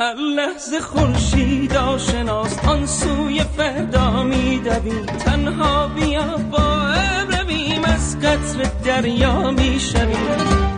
هر لحظه خورشید آشناست آن سوی فردا میدویم تنها بیا با رویم از قطر دریا می‌شویم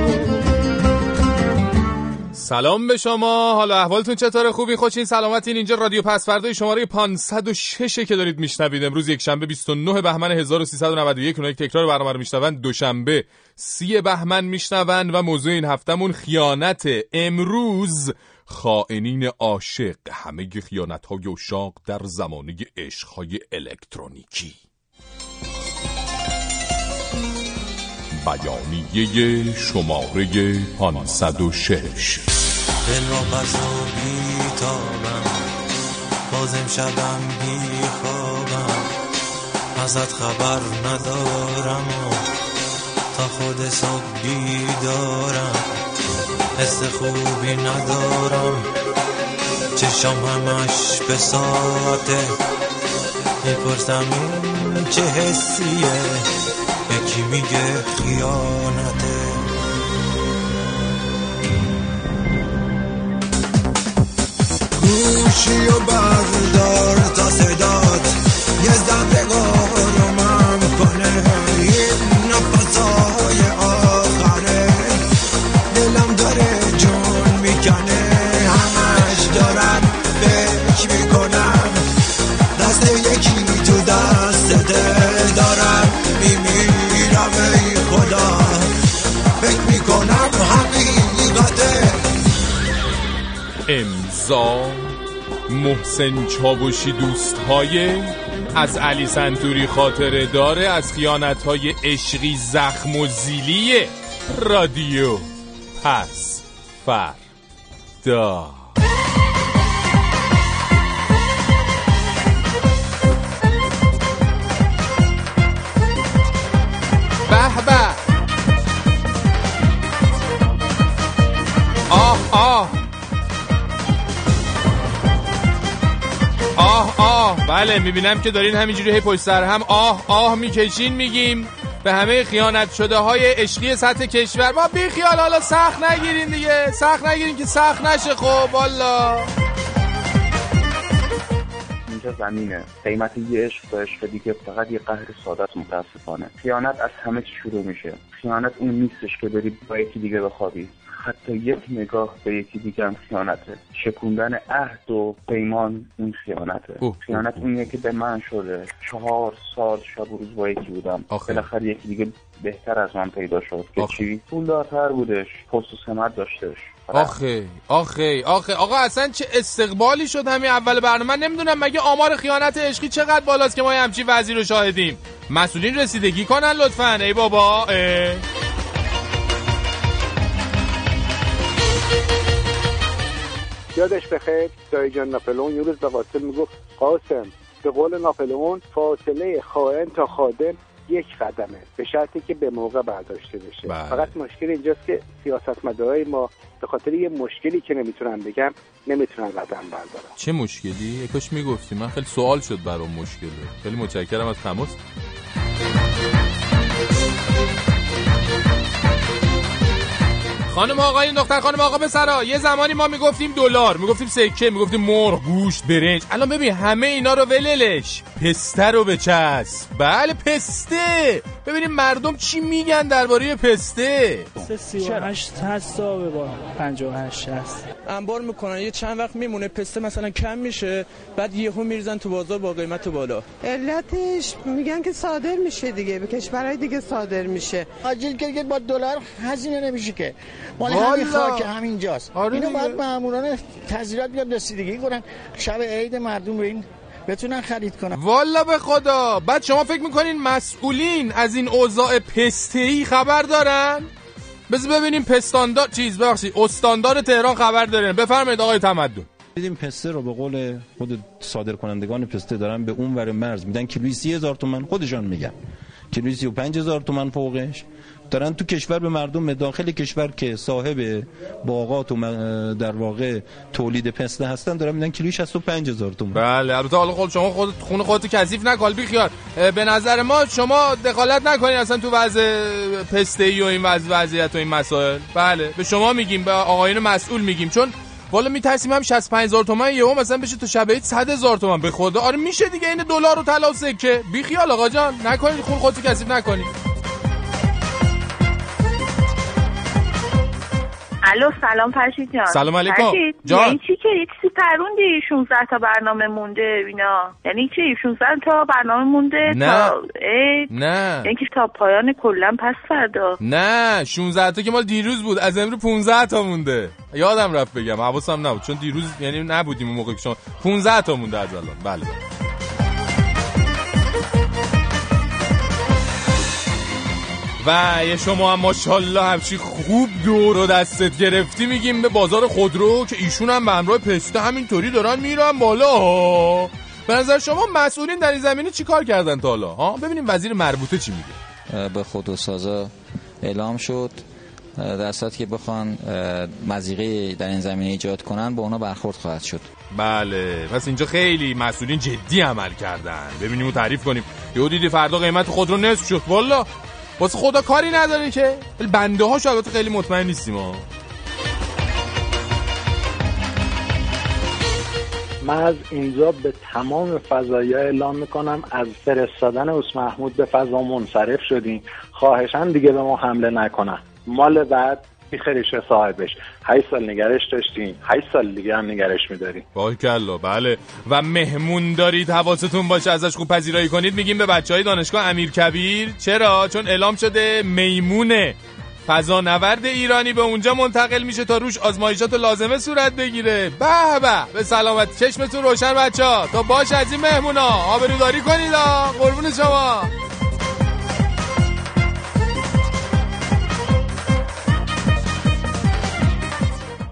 سلام به شما. حالا احوالتون چطوره؟ خوبی؟ خوشین؟ سلامتین؟ اینجا رادیو پس فردای شماره 506 که دارید میشنوید. امروز یک شنبه 29 بهمن 1391 اونایی تکرار برنامه رو میشنون دوشنبه 30 بهمن میشنون و موضوع این هفتمون خیانت امروز. خائنین عاشق همه خیانت های اشاق در زمانه عشق های الکترونیکی. بیانیه شماره 506 دل را و بیتابم بازم شبم بیخوابم ازت خبر ندارم و تا خود صبح بیدارم. حس خوبی ندارم. چشم همش به ساعته. می‌پرسم این چه حسیه؟ یکی میگه خیانته. گوشی و بردار تا صدات. یه ذره آرومم محسن چاوشی دوست های از علی سنتوری خاطره داره از خیانت های عشقی زخم و زیلی رادیو پس فردا. بله می‌بینم که دارین همینجوری هی پشت سر هم آه آه می‌کشین میگیم. به همه خیانت شده های عشقی سطح کشور. ما بی خیال حالا سخت نگیرین دیگه. سخت نگیرین که سخت نشه خب والا. اینجا زمینه. قیمت یه عشق با عشق دیگه فقط یه قهر ساده است متاسفانه. خیانت از همه چی شروع میشه. خیانت اون نیستش که بری با یکی دیگه بخوابی. حتی یک نگاه به یکی دیگه هم خیانته. شکوندن عهد و پیمان این خیانته. اوه. خیانت اونیه که به من شده. چهار سال شب و روز با یکی بودم. بالاخره یکی دیگه بهتر از من پیدا شد که آخه. چی؟ پولدارتر بودش. پست و سمت داشتش. آخه آخه آخه. آقا اصلا چه استقبالی شد همین اول برنامه؟ من نمی‌دونم مگه آمار خیانت عشقی چقدر بالاست که ما همچین وضعی رو شاهدیم. مسئولین رسیدگی کنن لطفا. ای بابا اه. یادش بخیر. دایی جان ناپلئون یه روز به قاسم می‌گفت قاسم به قول ناپلئون فاصله خائن تا خادم یک قدمه به شرطی که به موقع برداشته بشه. بله. فقط مشکل اینجاست که سیاستمدارای ما به خاطر یه مشکلی که نمی‌تونن بگم نمی‌تونن قدم بردارن. چه مشکلی؟ یکاش می‌گفتی. من خیلی سوال شد برام مشکله. خیلی متشکرم از تماس. خانم آقایون دختر خانم آقا پسرا یه زمانی ما می‌گفتیم دلار می‌گفتیم سکه می‌گفتیم مرغ گوشت برنج. الان ببین همه اینا رو وللش. پسته رو بچسب بله پسته. ببینیم مردم چی میگن درباره پسته. 38 هست تا به با 58 هست. انبار می‌کنن. یه چند وقت میمونه پسته مثلا کم میشه بعد یهو میریزن تو بازار با قیمت بالا. علتش میگن که صادر میشه دیگه به کشورهای دیگه صادر میشه. آجیل که با دلار هزینه نمیشه که. مال. همین خاک همینجاست. آره اینو. باید ماموران تزیرات بیاد رسیدگی کنن شب عید مردم رو این بتونن خرید کنن. والا به خدا. بعد شما فکر می‌کنین مسئولین از این اوضاع پستهی خبر دارن؟ بذار ببینیم پستاندار چیز ببخشید استاندار تهران خبر دارن بفرمایید آقای تمدن. دیدیم پسته رو به قول خود صادر کنندگان پسته دارن به اون ور مرز میدن. کیلویی سی هزار تومن خودشان میگن. کیلویی سی و پنج هزار تومن فوقش. دارن تو کشور به مردم داخل کشور که صاحب باغات و در واقع تولید پسته هستن دارن میدن کیلویی 65 هزار تومن بله البته حالا خود شما خود خون خودت کثیف نکال بی خیال اه، به نظر ما شما دخالت نکنین اصلا تو وضع پسته ای و این وضع وضعیت و این مسائل. بله به شما میگیم به آقایون مسئول میگیم. چون والا میترسیم هم 65 هزار تومن یهو مثلا بشه تو شب عید 100 هزار تومن به خدا آره میشه دیگه این دلار و طلا و سکه بی خیال آقا جان نکنید خون خودت کثیف نکنید الو سلام فرشید جان. سلام علیکم. فرشید، جان. یعنی چی که یه چیزی پروندی 16 تا برنامه مونده اینا؟ یعنی چی؟ 16 تا برنامه مونده نه. تا نه. یعنی که تا پایان کلا پس فردا. نه 16 تا که مال دیروز بود. از امروز 15 تا مونده. یادم رفت بگم. حواسم نبود. چون دیروز یعنی نبودیم اون موقع که شما 15 تا مونده از الان. بله. و یه شما هم ماشاءالله همچی خوب دور و دستت گرفتی میگیم به بازار خودرو که ایشون هم به همراه پسته همینطوری دارن میرن بالا. به نظر شما مسئولین در این زمینه چی کار کردن تا حالا؟ ها ببینیم وزیر مربوطه چی میگه. به خودروسازا اعلام شد در که بخوان مزیقه در این زمینه ایجاد کنن با اونا برخورد خواهد شد. بله پس اینجا خیلی مسئولین جدی عمل کردن. ببینیم و تعریف کنیم. یهو دیدی فردا قیمت خود رو نصف شد. والا واسه خدا کاری نداره که؟ ولی بنده ها البته خیلی مطمئن نیستیم ها من از اینجا به تمام فضایی اعلام می‌کنم از فرستادن اوس محمود به فضا منصرف شدیم خواهشان دیگه به ما حمله نکنن. مال بعد بیخریش صاحبش 8 سال نگرش داشتیم 8 سال دیگه هم نگرش میداریم کلا بله. و مهمون دارید حواستون باشه ازش خوب پذیرایی کنید. میگیم به بچه های دانشگاه امیر کبیر. چرا؟ چون اعلام شده میمونه فضانورد ایرانی به اونجا منتقل میشه تا روش آزمایشات لازمه صورت بگیره. به به به سلامت. چشمتون روشن بچه ها تا باش از این مهمونا. آبروداری کنید قربون شما.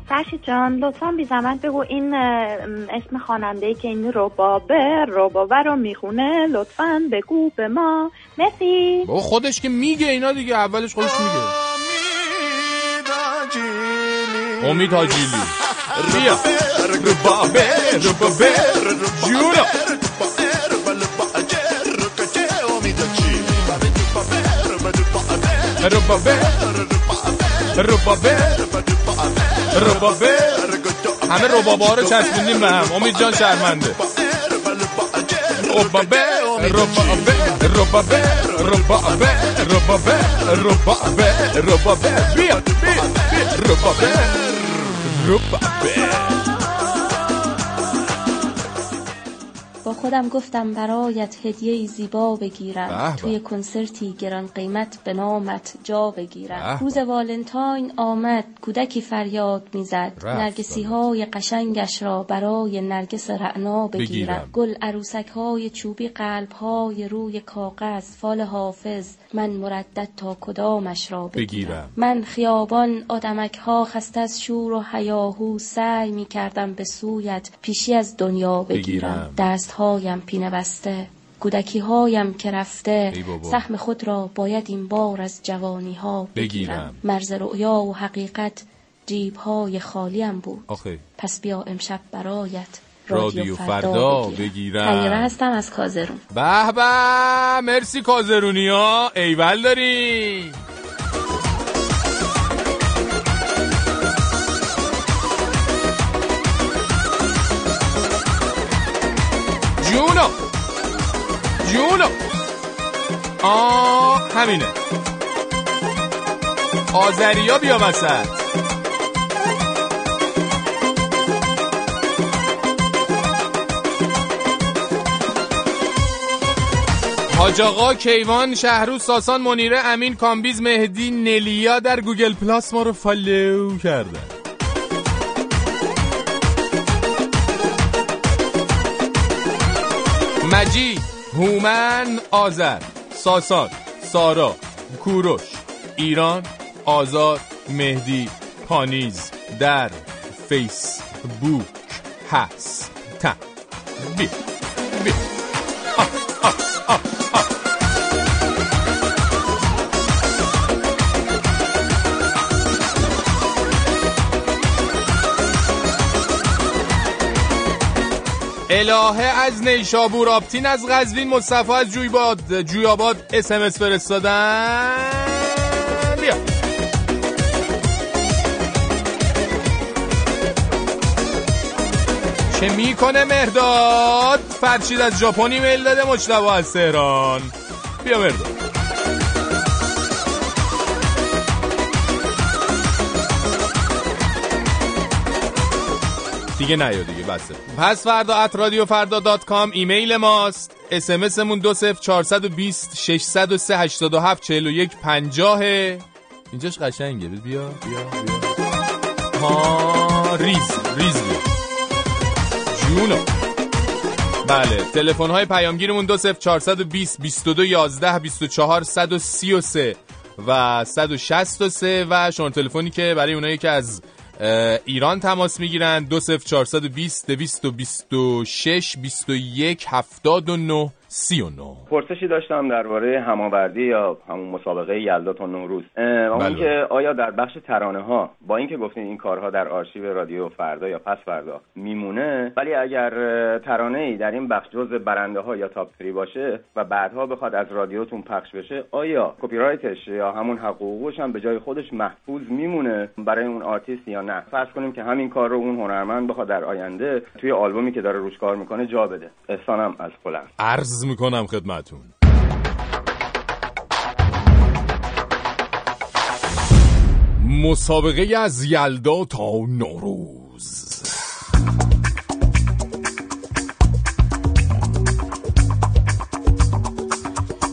فرشید جان لطفا بی زحمت بگو این اسم خواننده ای که این ربابه ربابه رو می‌خونه لطفا بگو به ما مرسی بابا خودش که میگه اینا دیگه اولش خودش میگه امید حاجیلی بیا ربابه ربابه جونو ربابه ربابه ربابه همه ربابه رو چسبوندیم به هم. امید جان شرمنده. ربابه ربابه ربابه ربابه ربابه ربابه ربابه. بیا بیا. ربابه ربابه. خودم گفتم برایت هدیه زیبا بگیرم به به. توی کنسرتی گران قیمت به نامت جا بگیرم به. روز والنتاین آمد کودکی فریاد می‌زد. نرگسی های قشنگش را برای نرگس رعنا بگیرم بگیرم. گل عروسک های چوبی قلب های روی کاغذ فال حافظ من مردد تا کدامش را بگیرم, بگیرم. من خیابان آدمک ها خسته از شور و هیاهو سعی می کردم به سویت پیشی از دنیا بگیرم, بگیرم. دست هایم پینه بسته کودکی هایم که رفته. سهم خود را باید این بار از جوانی ها بگیرم, بگیرم. مرز رؤیا و حقیقت جیب های خالیم بود آخه پس بیا امشب برایت رادیو فردا بگیرم. تیره هستم از کازرون. به به مرسی کازرونی ها ایول داری. جونو. جونو. آه همینه. آزریا بیا وسط. حاج آقا کیوان شهروز ساسان منیره امین کامبیز مهدی نلیا در گوگل پلاس ما رو follow کردن. مجید هومن آذر ساسان سارا کوروش ایران آزاد مهدی پانیز در فیس بوک هست بی بی. الهه از نیشابور آبتین از قزوین مصطفی از جویبار. جویبار اس ام اس فرستادن. بیا. چه می‌کنه مهداد فرشید از ژاپنی میل داده مجتبی از تهران. بیا مهداد دیگه نیا دیگه بسه پس فردا ات رادیو فردا دات کام ایمیل ماست اس دو صفر چهارصد و بیست و سه اینجاش قشنگه بیا. بیا بیا. ها ریز ریز بیا. جونو. بله تلفن های پیامگیرمون دو صفر چهارصد و بیست بیست و دو یازده بیست و چهار صد و سی و سه و صد و شست و سه و شماره تلفنی که برای اونایی که از ایران تماس می‌گیرن. دو صفر چارصد و بیست دویست و بیست و شش بیست و یک هفتاد و نو سی و نو. پرسشی داشتم درباره هماوردی یا همون مسابقه یلدا تا نوروز. اون بله. که آیا در بخش ترانه ها با اینکه گفتین این کارها در آرشیو رادیو فردا یا پس فردا میمونه ولی اگر ترانه ای در این بخش جز برنده ها یا top three باشه و بعدها بخواد از رادیوتون پخش بشه آیا کپی رایتش یا همون حقوقش هم به جای خودش محفوظ میمونه برای اون آرتیست یا نه؟ فرض کنیم که همین کار رو اون هنرمند بخواد در آینده توی آلبومی که داره روش کار می‌کنه جا بده. احسانم از فلان عرض می‌کنم خدمتون. مسابقه از یلدا تا نوروز.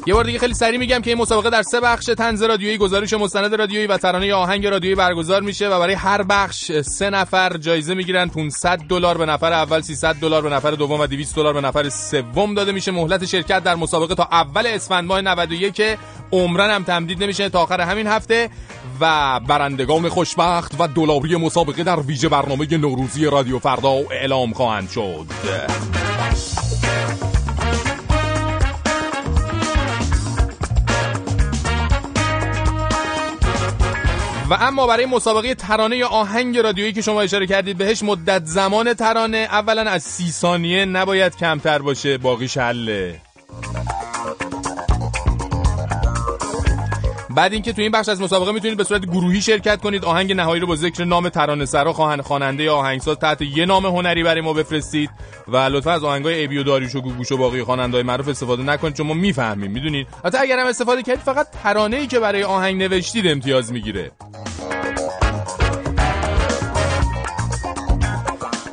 یه بار دیگه خیلی سریع میگم که این مسابقه در سه بخش تنز رادیویی گزارش مستند رادیویی و ترانه آهنگ رادیویی برگزار میشه و برای هر بخش سه نفر جایزه می‌گیرن. 500 دلار به نفر اول 300 دلار به نفر دوم و 200 دلار به نفر سوم داده میشه. مهلت شرکت در مسابقه تا اول اسفند ماه 91 عمرن هم تمدید نمیشه تا آخر همین هفته و برندگان خوشبخت و دلاری مسابقه در ویژه برنامه نوروزی رادیو فردا اعلام خواهند شد. و اما برای مسابقه ترانه یا آهنگ رادیویی که شما اشاره کردید بهش مدت زمان ترانه اولا از سی ثانیه نباید کمتر باشه باقیش حله بعد اینکه تو این بخش از مسابقه می‌تونید به صورت گروهی شرکت کنید. آهنگ نهایی رو با ذکر نام ترانه سرا خواهن خواننده یا آهنگساز تحت یه نام هنری برای ما بفرستید و لطفا از آهنگای ایبی و داریوش و گوگوش و باقی خواننده‌های معروف استفاده نکنید چون ما می‌فهمیم می‌دونید؟ حتی اگر هم استفاده کردید فقط ترانه‌ای ای که برای آهنگ نوشتید امتیاز می‌گیره.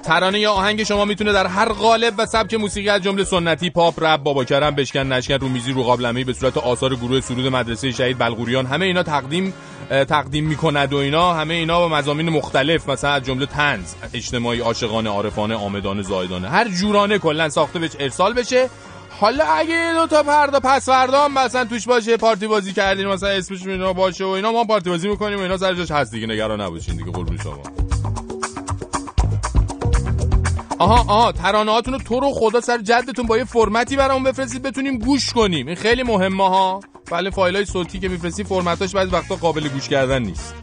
ترانه یا آهنگ شما می‌تونه در هر قالب و سبک موسیقی از جمله سنتی، پاپ، رپ، بابا کرم، بشکن، نشکن، رومیزی، رو قابلمه به صورت آثار گروه سرود مدرسه شهید بلغوریان همه اینا تقدیم تقدیم می‌کند و اینا همه اینا با مزامین مختلف مثلا از جمله طنز، اجتماعی، عاشقانه، عارفانه، آمدانه، زاهدانه هر جورانه کلا ساخته بهش ارسال بشه. حالا اگه دو تا فردا پس فردا مثلا توش باشه پارتی بازی کردین مثلا اسمش اینا باشه و اینا ما پارتی بازی می‌کنیم و اینا سر جاش هست دیگه نگران نباشین دیگه قربون شما. آها آها ترانه هاتون رو تو رو خدا سر جدتون با یه فرمتی برامون بفرستید بتونیم گوش کنیم. این خیلی مهمه ها. بله فایل های صوتی که میفرستی فرمتاش بعضی وقتا قابل گوش کردن نیست.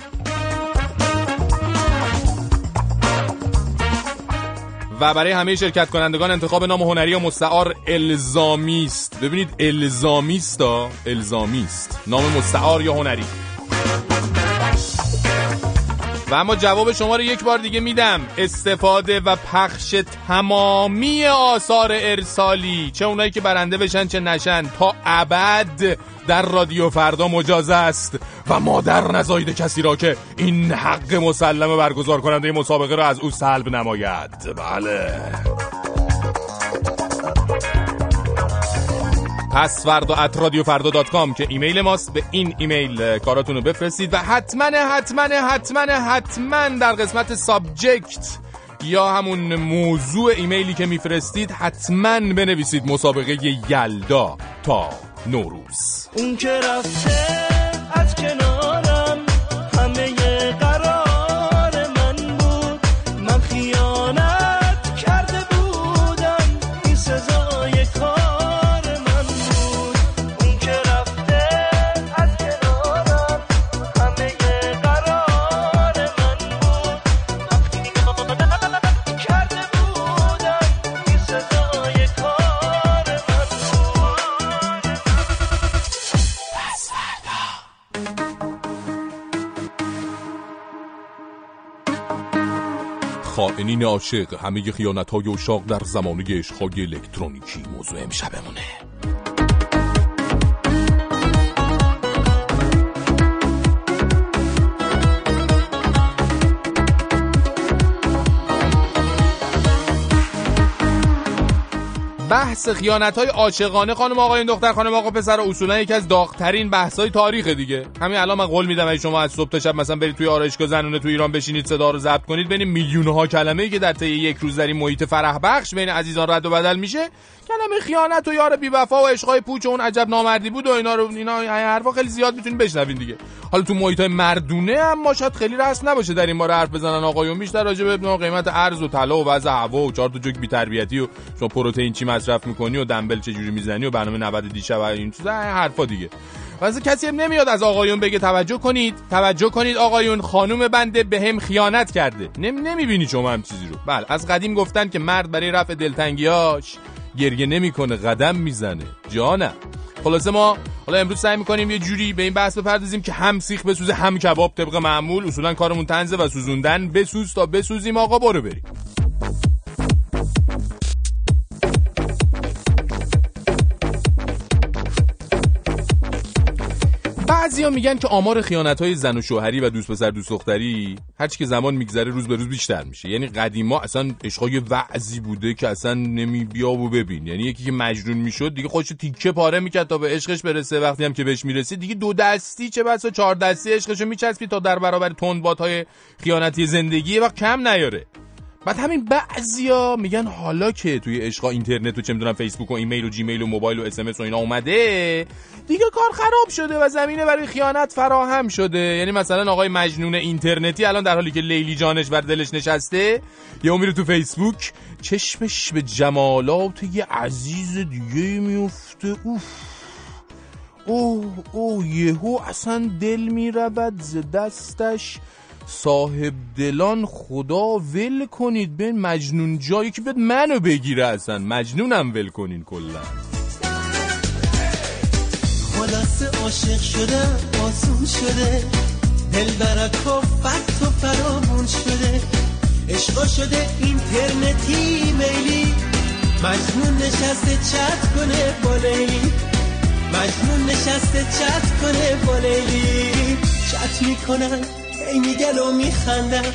و برای همه شرکت کنندگان انتخاب نام هنری و مستعار الزامی است ببینید الزامی است الزامی است نام مستعار یا هنری؟ و اما جواب شما رو یک بار دیگه میدم. استفاده و پخش تمامی آثار ارسالی چه اونایی که برنده بشن چه نشن تا ابد در رادیو فردا مجاز است. و مادر نزاید کسی را که این حق مسلم برگزار کننده مسابقه را از او سلب نماید. بله. پس فردا at رادیو فردا dot com که ایمیل ماست. به این ایمیل کاراتون رو بفرستید و حتما حتما حتما حتما در قسمت subject یا همون موضوع ایمیلی که میفرستید حتما بنویسید مسابقه یلدا تا نوروز. اون که رفته از کنارم خائنین عاشق همه خیانت های اشاق در زمانه عشقهای الکترونیکی. موضوع امشبمونه. بحث خیانت های عاشقانه خانم آقایون دختر خانم آقا پسر اصولا یکی از داغترین بحث های تاریخ دیگه. همین الان من قول میدم اگه شما از صبح تا شب مثلا برید توی آرایشگاه زنونه تو ایران بشینید صدا رو ضبط کنید بین میلیون ها کلمه ای که در طی یک روز در این محیط فرح بخش بین عزیزان رد و بدل میشه. کلمه خیانت و یار بی وفا و عشقای پوچ و اون عجب نامردی بود و اینا رو اینا این حرفا خیلی زیاد می‌تونید بشنوین دیگه. حالا تو محیط های مردونه اما شاید خیلی رسم نباشه در این باره حرف بزنن آقایون. بیشتر راجع به قیمت ارز و طلا و وضع هوا و چهار تا جوک بی تربیتی و شما پروتئین چی مصرف می‌کنی و دنبل چه جوری می‌زنی و برنامه 90 دیشب و این چیزا حرفا دیگه. واسه کسی هم نمیاد از آقایون بگه توجه کنید توجه کنید آقایون خانم بنده به هم خیانت کرده. نمی نمی‌بینی شما هم چیزی رو. بله از قدیم گفتن که مرد برای رفع دلتنگیاش گریه نمی‌کنه قدم می‌زنه. جانم. خلاصه ما حالا امروز سعی می‌کنیم یه جوری به این بحث بپردازیم که هم سیخ بسوزه هم کباب طبق معمول. اصولا کارمون تنزه و سوزوندن. بسوز تا بسوزیم آقا برو بریم. بعضیا میگن که آمار خیانت های زن و شوهری و دوست پسر دوست دختری هرچی که زمان میگذره روز به روز بیشتر میشه. یعنی قدیما اصلا عشقای وعظی بوده که اصلا نمی بیا و ببین. یعنی یکی که مجنون می‌شد دیگه خودش تیکه پاره می‌کرد تا به عشقش برسه. وقتی هم که بهش می‌رسید دیگه دو دستی چه بسا چهار دستی عشقشو میچسبید تا در برابر تندبادهای خیانتی زندگی و کم نیاره. بعد همین بعضیا میگن حالا که توی عشقا اینترنت و چه می‌دونم فیسبوک و ایمیل و جیمیل و موبایل و اسمس و اینا اومده دیگه کار خراب شده و زمینه برای خیانت فراهم شده. یعنی مثلا آقای مجنون اینترنتی الان در حالی که لیلی جانش بر دلش نشسته یه میره تو فیسبوک چشمش به جمالات یه عزیز دیگه میفته اوف. اوه اوه یهو اصلا دل می‌رود ز دستش. صاحب دلان خدا ول کنید به مجنون جایی که بیاد منو بگیره اصلا. مجنونم ول کنین کلا. خلاصه عاشق شدم آسون شده. دل برک فت و فرامون شده. عشقا شده اینترنتی میلی. مجنون نشسته چت کنه با لیلی. مجنون نشسته چت کنه با لیلی. چت می‌کنن ای میگن و میخندن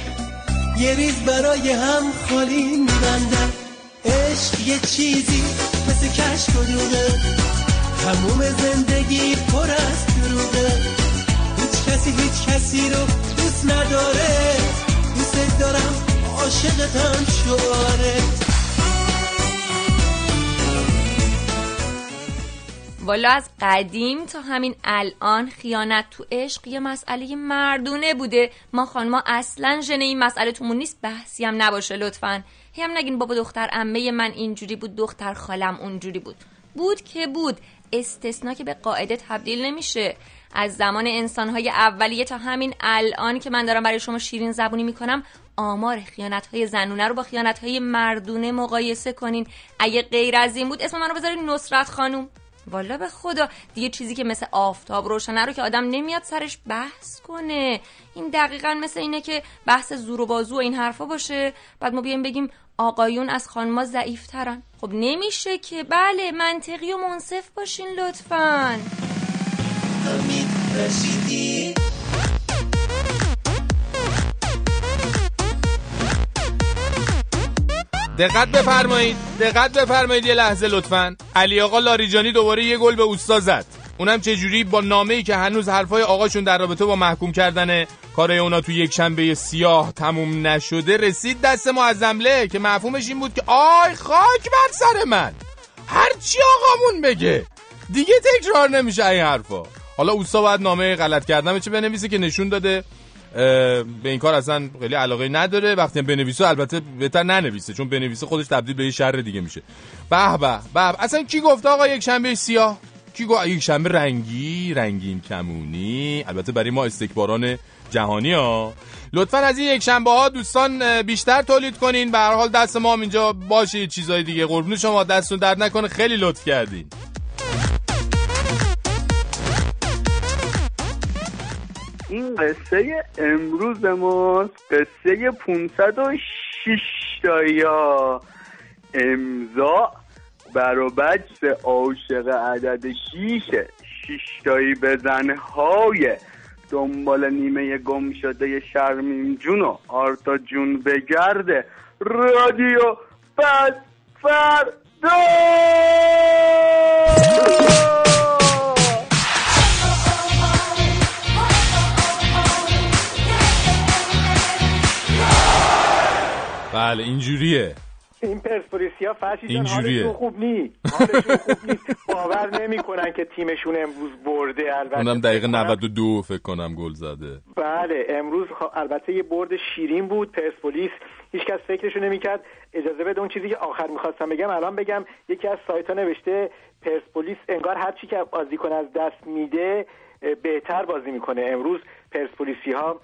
یه ریز برای هم خالی میبندن عشق یه چیزی مثل کشک و دوغه تموم زندگی پر از دروغه. هیچ کسی هیچ کسی رو دوست نداره. دوست دارم عاشقتم شعاره والا از قدیم تا همین الان خیانت تو عشق یه مسئله مردونه بوده. ما خانما اصلا ژن این مسئله تومون نیست بحثی هم نباشه لطفا. هی هم نگین بابا دختر عمه من اینجوری بود دختر خالم اونجوری بود. بود که بود. استثنا که به قاعده تبدیل نمیشه. از زمان انسانهای اولیه تا همین الان که من دارم برای شما شیرین زبونی می‌کنم آمار خیانت های زنونه رو با خیانت های مردونه مقایسه کنین. اگه غیر از این بود اسم من رو بذارین نصرت خانوم. والا به خدا. دیگه چیزی که مثل آفتاب روشنه رو که آدم نمیاد سرش بحث کنه. این دقیقا مثل اینه که بحث زور و بازو و این حرفا باشه. بعد ما بیایم بگیم آقایون از خانما ضعیف ترن خب نمیشه که. بله منطقی و منصف باشین لطفا. دقت بفرمایید. دقت بفرمایید یه لحظه لطفا. علی آقا لاریجانی دوباره یه گل به اوستا زد. اونم چه جوری با نامه‌ای که هنوز حرفای آقاشون در رابطه با محکوم کردن کارای اونا تو یک شنبه سیاه تموم نشده. رسید دست معظمله که مفهومش این بود که آی خاک بر سر من. هرچی آقامون بگه. دیگه تکرار نمیشه این حرفا. حالا اوستا باید نامه غلط کردن چه بنویسه که نشون داده؟ به این کار اصلا خیلی علاقه نداره. وقتی بنویسه البته بهتر ننویسه چون بنویسه خودش تبدیل به یه شر دیگه میشه. به به به اصلا کی گفته آقا یک شنبه سیاه؟ کی گفت یک شنبه رنگی رنگین کمونی. البته برای ما استکباران جهانی ها. لطفا از این یک شنبه ها دوستان بیشتر تولید کنین. به هر حال دست ما هم اینجا باشه چیزای دیگه. قربون شما دستون درد نکنه. خیلی لطف کردین. این قصه امروز ما قصه 506 تایی ها. امضا بر و بجس عاشق عدد شیشه شیشتایی بزنهای دنبال نیمه گم شده شرمیم جون و آرتا جون بگرده رادیو پس فردا بله اینجوریه. این پرسپولیسیا فرشی جان. حالشون خوب نی. حالشون خوب نی. باور نمی‌کنن که تیمشون امروز برده البته اونم دقیقه 92 فکر کنم گل زده. بله امروز خ- البته یه برد شیرین بود پرسپولیس هیچکس فکرشو نمی‌کرد. اجازه بده اون چیزی که آخر می‌خواستم بگم الان بگم یکی از سایت ها نوشته پرسپولیس انگار هر چی که بازیکن از دست میده بهتر بازی می‌کنه. امروز پرسپولیسی ها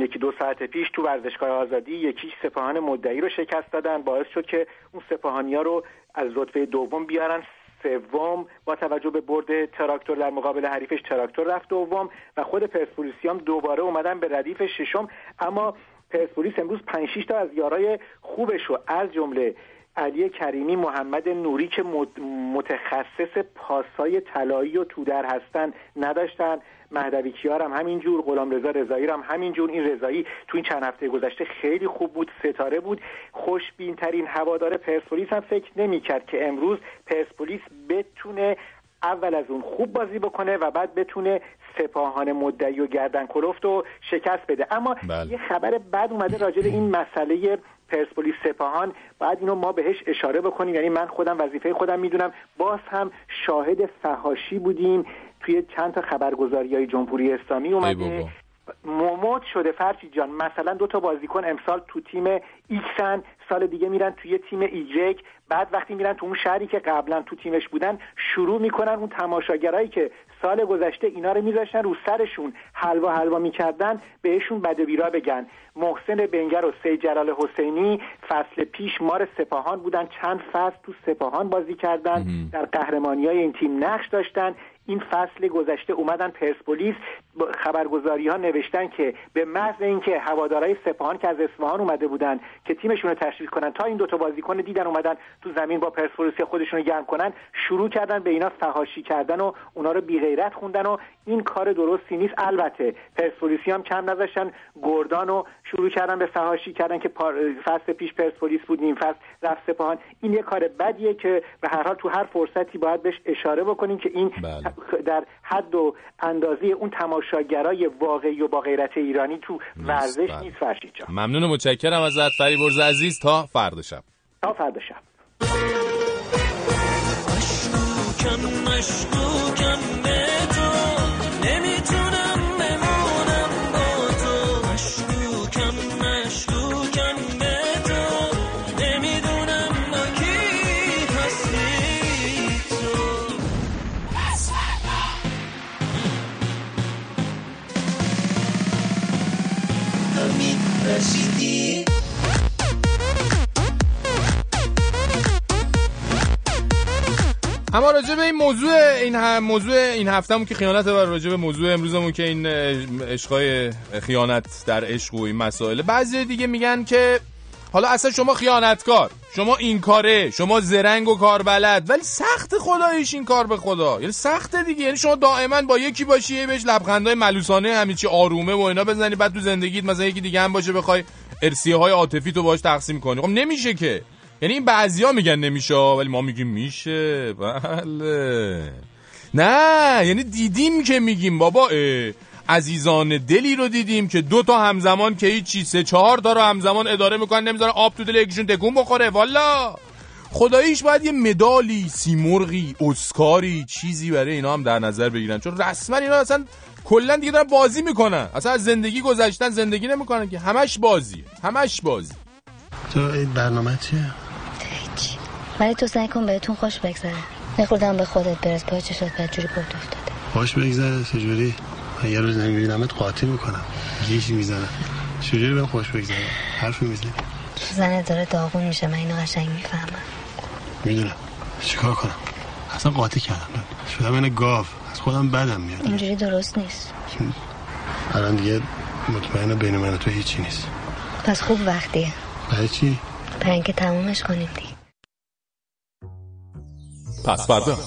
یکی دو ساعت پیش تو ورزشگاه آزادی یکی سپاهان مدعی رو شکست دادن. باعث شد که اون سپاهانی ها رو از رتبه دوم بیارن. سوم با توجه به برد تراکتور در مقابل حریفش تراکتور رفت دوم و خود پرسپولیسی هم دوباره اومدن به ردیف ششم. اما پرسپولیس امروز 5 6 تا از یارای خوبش رو از جمله علی کریمی محمد نوری که مت- متخصص پاسای طلایی و تودر هستن نداشتن. مهدوی کیار هم همینجور غلام رضا رضایی هم همینجور. این رضایی تو این چند هفته گذشته خیلی خوب بود ستاره بود. خوشبین ترین هوادار پرسپولیس هم فکر نمی‌کرد که امروز پرسپولیس بتونه اول از اون خوب بازی بکنه و بعد بتونه سپاهان مدعی و گردن کلفت و شکست بده. اما بله. یه خبر بد اومده راجع به این مسئله پرسپولیس سپاهان. بعد اینو ما بهش اشاره بکنیم. یعنی من خودم وظیفه خودم می‌دونم. باز هم شاهد فهاشی بودیم. توی چند تا خبرگزاری های جمهوری اسلامی اومده. موموت شده فرشی جان. مثلا دو تا بازیکن امسال تو تیم ایکسن سال دیگه میرن توی تیم ایگرگ بعد وقتی میرن تو اون شهری که قبلا تو تیمش بودن شروع می‌کنن اون تماشاگرایی که سال گذشته اینا رو میذاشتن رو سرشون. حلوا حلوا می‌کردن بهشون بد بیرا بگن. محسن بنگر و سید جلال حسینی فصل پیش مار سپاهان بودن. چند فصل تو سپاهان بازی کردن. در قهرمانی های این تیم نقش داشتن. این فصل گذشته اومدن پرسپولیس خبرگزاری ها نوشتن که به محض اینکه هوادارهای سپاهان که از اصفهان اومده بودن که تیمشون رو تشکیل کنن تا این دوتا بازیکن دیدن اومدن تو زمین با پرسپولیس خودشون رو گرم کنن شروع کردن به اینا فحاشی کردن و اونا رو بی غیرت خوندن و این کار درستی نیست. البته پرسپولیسی هم کم نذاشتن گردان رو شروع کردن به فحاشی کردن که فصل پیش پرسپولیس بود نیم فصل رفت سپاهان. این یه کار بدیه که به هر حال تو هر فرصتی باید بهش اشاره بکنیم که این در حد و اندازه اون تماشاگرای واقعی و با غیرت ایرانی تو ورزش بله. نیست فرشید جان. ممنون و متشکرم ازت فریبرز عزیز تا فردا شب. تا فردا شب. مشکوکم مشکوکم. اما راجع به این موضوع این موضوع این هفتهمون که خیانت و راجع به موضوع امروزمون که این عشقای خیانت در عشق و این مسائل. بعضی دیگه میگن که حالا اصلا شما خیانتکار شما این کاره شما زرنگ و کاربلد ولی سخت خداییش این کار به خدا. یعنی سخته دیگه. یعنی شما دائما با یکی باشی بهش لبخندای ملوسانه همین چی آرومه و اینا بزنی بعد تو زندگیت مثلا یکی دیگه هم باشه بخوای ارسیه های عاطفی تو باش تقسیم کنی. خب نمیشه که. یعنی این بعضیا میگن نمیشه ولی ما میگیم میشه. بله. نه یعنی دیدیم که میگیم بابا اه، عزیزان دلی رو دیدیم که دو تا همزمان که هیچی سه چهار تا رو همزمان اداره می‌کنن نمی‌ذارن آب تو دل یکیشون تکون بخوره. والا! خداییش باید یه مدالی سیمرغی اسکاری چیزی برای اینا هم در نظر بگیرن. چون رسما اینا اصلا کلا دیگه دارن بازی می‌کنن. اصلا از زندگی گذشتن زندگی نمی‌کنن که. همش بازیه. همش بازی. تو این برنامه چیه؟ ولی تو سعی کن بهتون خوش بگذره. نخوردم به خودت برس. پای چشات بدجوری بود افتاده. خوش بگذره. چجوری؟ یه روز نمیبینمت قاطی می‌کنم. گیش می‌زنم. چجوری بهم خوش بگذره حرفی می‌زنی. زنت داره داغون میشه. من اینو قشنگ می‌فهمم. می‌دونم. چیکار کنم؟ اصلا قاطی کردم. شدم این گاو. از خودم بدم میاد. اینجوری درست نیست. الان دیگه مطمئن بین من و تو هیچی نیست. پس خوب وقتیه برای چی؟ برای اینکه تمومش کنیم دیگه. پس فردا.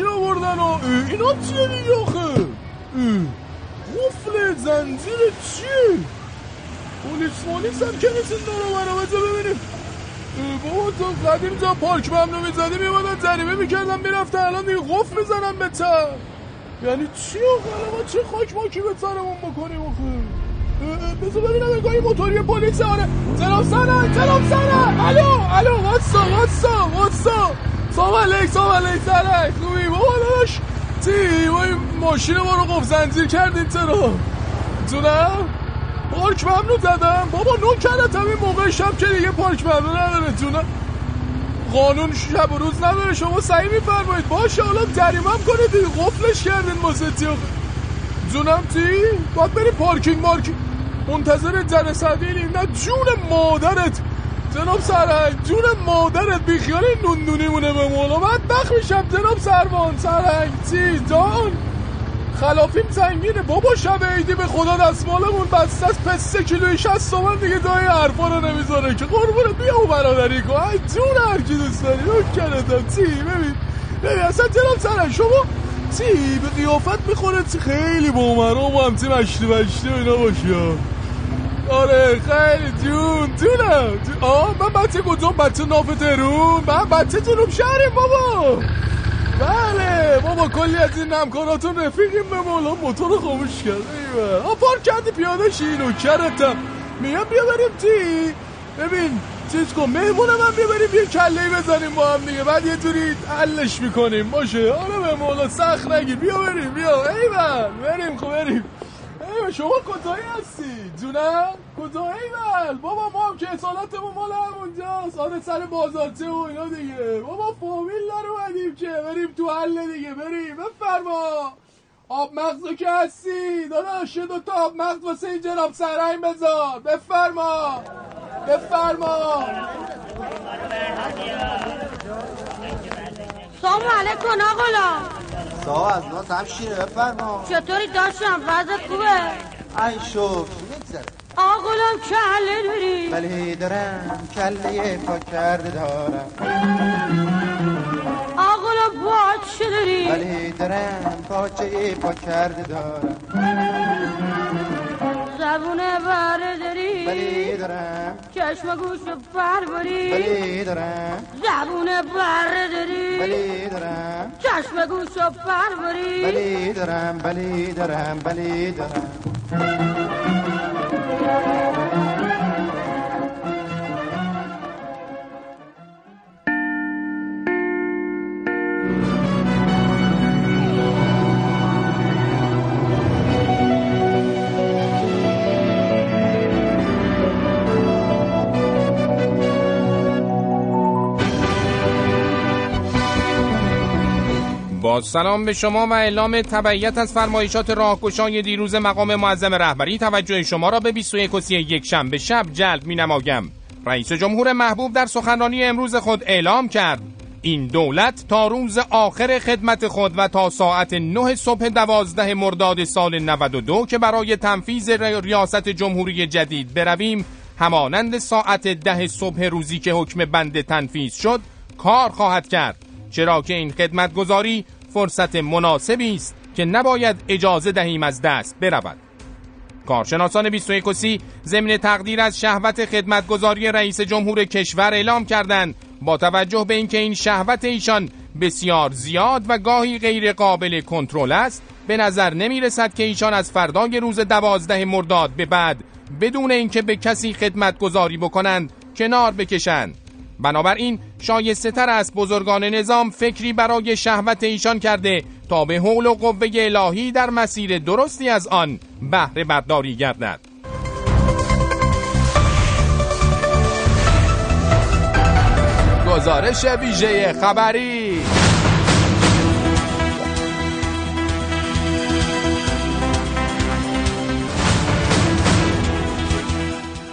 ماشین آوردن اه، اینا چیه دیگه آخه. قفل زنجیر چیه؟ پلیس مالیس هم که نیست این دارو برا ببینیم. بابا تو قدیم جا پارک ممنوع می‌زدی میمادن جریمه می‌کردم می‌رفتن الان دیگه قفل می‌زنم به تر یعنی چی آخه؟ ما چه خاک ماکی به سرمون بکنیم آخه؟ بذار ببینم این موتوری پلیس آره. جناب سنه جناب سنه الو الو واتسا واتسا واتسا سلام علیک سلام علیک سنه خوبی؟ بابا داداش چی؟ ما این ماشین ما رو قفل زنجیر کردیم چرا؟ جونم پارک ممنوع زدم. بابا نو کردم این موقع شب که دیگه پارک ممنوع نداره جونم. قانون شب و روز نداره. شما سعی میفرمایید. باشه حالا جریمه کنید. دیگه قفلش کردین واسه آخه؟ جونم چی؟ باید بری پارکینگ مارکینگ. منتظر جلسدیلی نه جون مادرت. جناب سرهنگ جون مادرت بیخیال این نوندونی مونه به مولا. من بخ میشم جناب سروان. سرهنگ چی؟ جان. خلافیم سنگینه. بابا شب عیدی به خدا دستمالمون بسته از پس سه کیلوی شست تومن دیگه جای حرفا رو نمی‌ذاره. که قربونت بیا و برادری کن. ای جون هر کی دوست داری. نکرتم چی؟ ببین. ببین اصلا جناب سرهنگ شما چی؟ به قیافت می‌خوره؟ خیلی با مرام و همچی مشتی مشتی اینا باشی. آره خیلی جون جونم. جون. آه من بچه کجام بچه ناف ترون من بچه جنوب شهریم بابا. بله بابا کلی از این همکاراتون رفیقیم به مولا. موتور خاموش کرد ایوه. پارک کردی پیاده شی نوکرتم میگم بیا بریم چی؟ ببین چیز کن. مهمون من بیا بریم یه کله بزنیم با هم دیگه. بعد یه جوری حلش می‌کنیم. باشه. آره به مولا سخت نگیر بیا بریم بیا. ایول بریم خب بریم. شما کجایی هستی؟ جونم؟ کجا ایول بابا ما هم که اصالتمون مال همونجاست آره سر بازارچه و اینا دیگه. بابا فامیل داره اومدیم که بریم تو حل دیگه. بریم بفرما. آب مغزو که هستی؟ داداش یه دوتا آب مغز واسه این جناب سرهنگ بذار. بفرما. بفرما. سلام علیکم آقلا سلام از ناز هم شیره بفرما. چطوری داشتم؟ وضعت خوبه؟ ای شوک میگذره. آقلم کله داری ولی دارم کله پا کرده دارم. آقلم باچه داری؟ ولی دارم پاچه پا کرده دارم. زبونه بره داری ولی دارم. چشم گوش بر بری. ولی دارم. زبونه بره داری ولی دارم. چشم گوش بر بری. ولی دارم ولی دارم ولی دارم. سلام به شما و اعلام تبعیت از فرمایشات راهگشای دیروز مقام معظم رهبری. توجه شما را به 21 و 31 شنبه شب جلب می نمایم. رئیس جمهور محبوب در سخنرانی امروز خود اعلام کرد. این دولت تا روز آخر خدمت خود و تا ساعت 9 صبح دوازده مرداد سال 92 که برای تنفیذ ریاست جمهوری جدید برویم همانند ساعت ده صبح روزی که حکم بند تنفیذ شد کار خواهد کرد. چرا که این خدمتگذاری فرصت مناسبی است که نباید اجازه دهیم از دست برود. کارشناسان 21 سی ضمن تقدیر از شهوت خدمتگذاری رئیس جمهور کشور اعلام کردند با توجه به اینکه این شهوت ایشان بسیار زیاد و گاهی غیر قابل کنترل است به نظر نمی رسد که ایشان از فردای روز دوازده مرداد به بعد بدون اینکه به کسی خدمت گذاری بکنند کنار بکشند. بنابراین شایسته تر است بزرگان نظام فکری برای شهوت ایشان کرده تا به حول و قوه الهی در مسیر درستی از آن بهره برداری گردد. گزارش ویژه خبری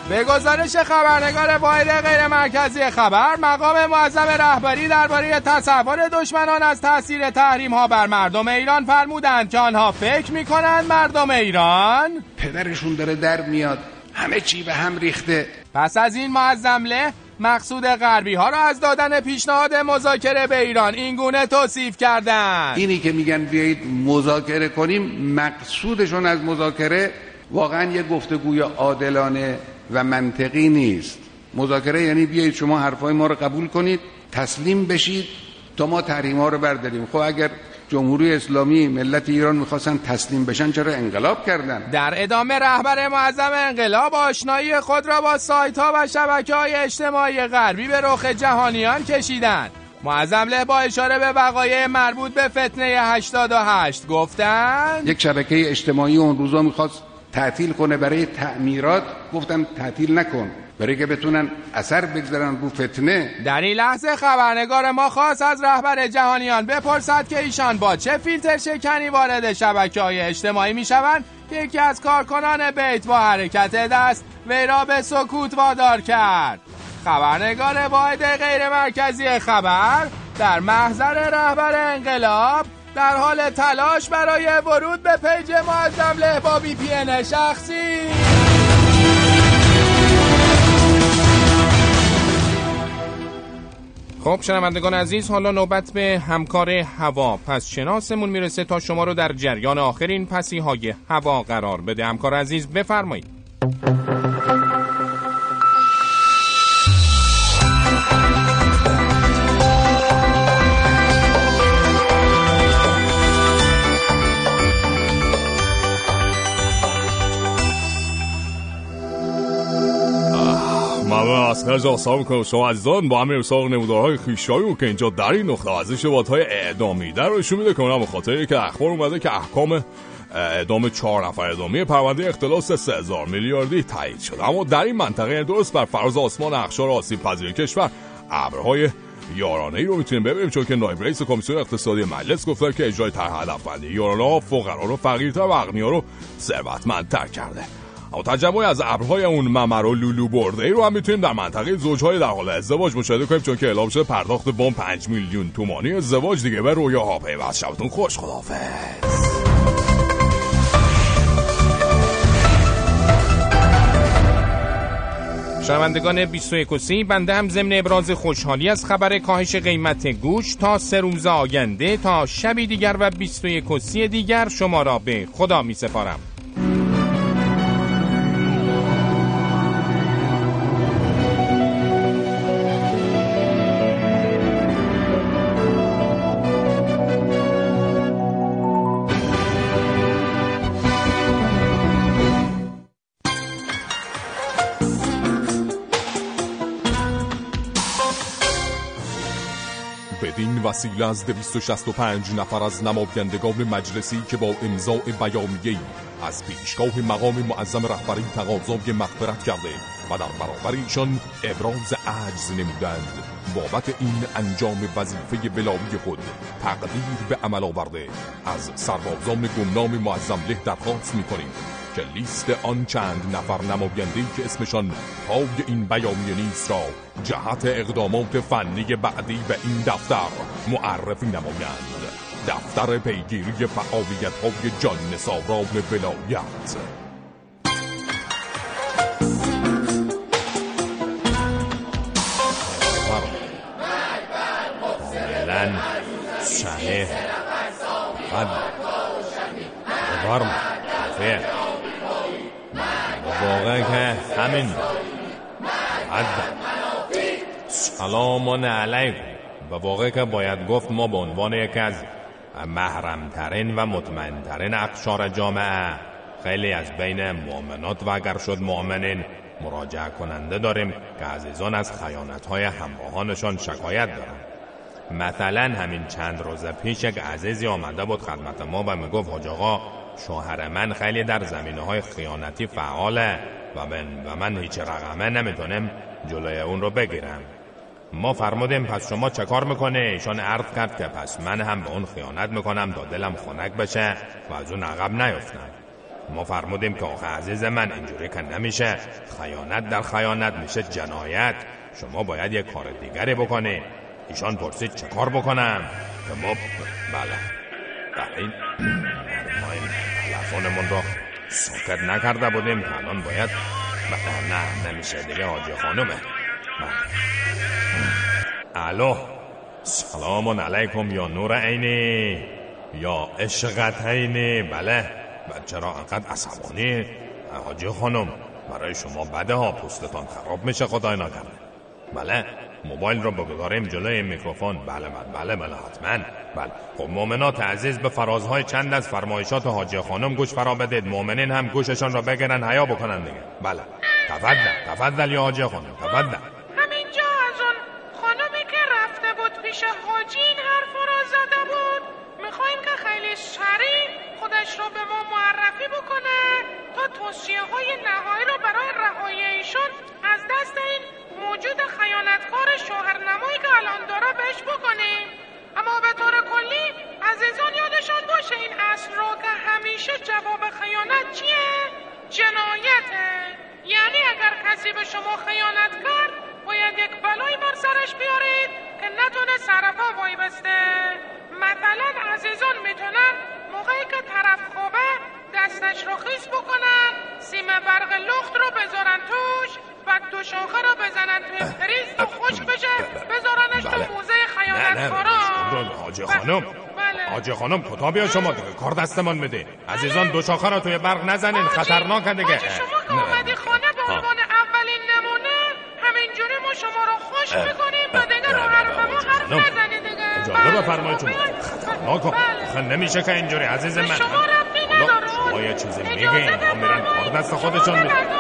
به گزارش خبرنگار واحد غیر مرکزی خبر مقام معظم رهبری درباره تصور دشمنان از تاثیر تحریم ها بر مردم ایران فرمودند که آنها فکر می کنند مردم ایران پدرشون داره در میاد همه چی به هم ریخته. پس از این معظم له مقصود غربی ها را از دادن پیشنهاد مذاکره به ایران این گونه توصیف کردند. اینی که میگن بیایید مذاکره کنیم مقصودشون از مذاکره واقعا یه گفتگوی عادلانه و منطقی نیست. مذاکره یعنی بیایید شما حرفای ما رو قبول کنید تسلیم بشید تا ما تحریم ها رو برداریم. خب اگر جمهوری اسلامی ملت ایران می‌خواستن تسلیم بشن چرا انقلاب کردن؟ در ادامه رهبر معظم انقلاب آشنایی خود را با سایت ها و شبکه های اجتماعی غربی به رخ جهانیان کشیدند. معظم له با اشاره به وقایع مربوط به فتنه 88 گفتند یک شبکه اجتماعی اون روزا می‌خواست تعطیل کنه برای تعمیرات؟ گفتم تعطیل نکن. برای که بتونن اثر بگذارن رو فتنه. در این لحظه خبرنگار ما خواست از رهبر جهانیان بپرسد که ایشان با چه فیلتر شکنی وارد شبکه های اجتماعی می شوند که یکی از کارکنان بیت با حرکت دست وی را به سکوت وادار کرد. خبرنگار واحد غیر مرکزی خبر در محضر رهبر انقلاب در حال تلاش برای ورود به page معظم له با BP شخصی. خب شنوندگان عزیز حالا نوبت به همکار هوا. پس شناسمون می‌رسه تا شما رو در جریان آخرین پسی های هوا قرار بده. همکار عزیز بفرمایید. جا سلام می‌کنم شما عزیزان با همین ساق نمودارهای خیشایی که اینجا در این نقطه ازش وادهای اعدامی در رو میده که اونم خاطر که اخبار اومده که احکام اعدام چهار نفر اعدامی پرونده اختلاس 3000 میلیاردی تایید شده. اما در این منطقه درست بر فراز آسمان اخشار آسیب پذیر کشور ابرهای یارانه ای رو می‌تونیم ببینیم چون که نایب رئیس کمیسیون اقتصادی مجلس گفته که اجرای طرح هدفمندی یارانه ها فقرا رو فقیرتر و اغنیا رو ثروتمندتر کرده. اما تجمعی از ابرهای اون ممر و لولو برده. ای رو هم می‌تونیم در منطقه زوجهای در حال ازدواج مشاهده کنیم چون که اعلام شده پرداخت وام 5 میلیون تومانی ازدواج دیگه به رویاها پیوست شبتون خوش خداحافظ. شنوندگان 21 سی بنده هم ضمن ابراز خوشحالی از خبر کاهش قیمت گوش تا سه روز آینده تا شبی دیگر و 21 سی دیگر شما را به خدا می سپارم وسیله از 265 نفر از نمایندگان مجلسی که با امضاع بیانیه‌ای از پیشگاه مقام معظم رهبری تقاضای مغفرت کرده و در برابر ایشان ابراز عجز نمودند. بابت این انجام وظیفه بلاوی خود تقدیر به عمل آورده. از سربازان گمنام معظم له درخواست می‌کنیم که لیست آن چند نفر نماینده که اسمشان پای این بیانیه نیست را جهت اقدامات فنی بعدی به این دفتر معرفی نمایند. دفتر پیگیری فعالیت های جان ساران ولایت. فعلا صحیح واقعا که همین. سلام علیکم. و واقع که باید گفت ما به عنوان یکی از محرمترین و مطمئنترین اقشار جامعه خیلی از بین مؤمنات و اگر شد مؤمنین مراجعه کننده داریم که عزیزان از خیانت های همراهانشان شکایت دارند. مثلا همین چند روز پیش یک عزیزی آمده بود خدمت ما و می‌گفت حاج آقا شوهر من خیلی در زمینه های خیانتی فعاله و من, و من هیچ رقمه نمی‌تونم جلوی اون رو بگیرم. ما فرمودیم پس شما چه کار می‌کنه ایشان عرض کرد که پس من هم به اون خیانت می‌کنم تا دلم خنک بشه و از اون عقب نیفتم. ما فرمودیم که آخه عزیز من اینجوری که نمیشه. خیانت در خیانت میشه جنایت. شما باید یک کار دیگری بکنی ایشان پرسید چه کار بکنم؟ که ما بله. بله این ما این تلفنمون رو ساکت نکرده بودیم. که الان باید بله نه نمیشه دیگه حاجی خانومه. الو. سلام علیکم یا نور عینی؟ یا عشقت عینی؟ بله. و چرا انقدر عصبانی؟ حاجی خانم برای شما بده ها پوستتان خراب میشه خدای نکرده. بله. موبایل رو بگذاریم جلوی میکروفون. بله بله بله بله حتما. بله. خب مؤمنات عزیز به فرازهای چند از فرمایشات حاجی خانم گوش فرا بدید. مؤمنین هم گوششان را بگیرن حیا بکنن دیگه. بله. تفضل تفضل یا حاجی خانم تفضل. کتا بیا شما دیگه کار دستمان بده. عزیزان دو شاخه رو توی برق نزنین. خطرناکه دیگه. شما که اومدی خانه به عنوان اولین نمونه همینجوری ما شما رو خوش می‌کنیم. و دیگه رو حرف ما حرف نزنی دیگه. اجازه بفرمایید شما. خطرناکه آخه نمیشه که اینجوری عزیز من. شما ربطی نداره. شما یه چیزی میگه اینا میرن کار دست خودشون میده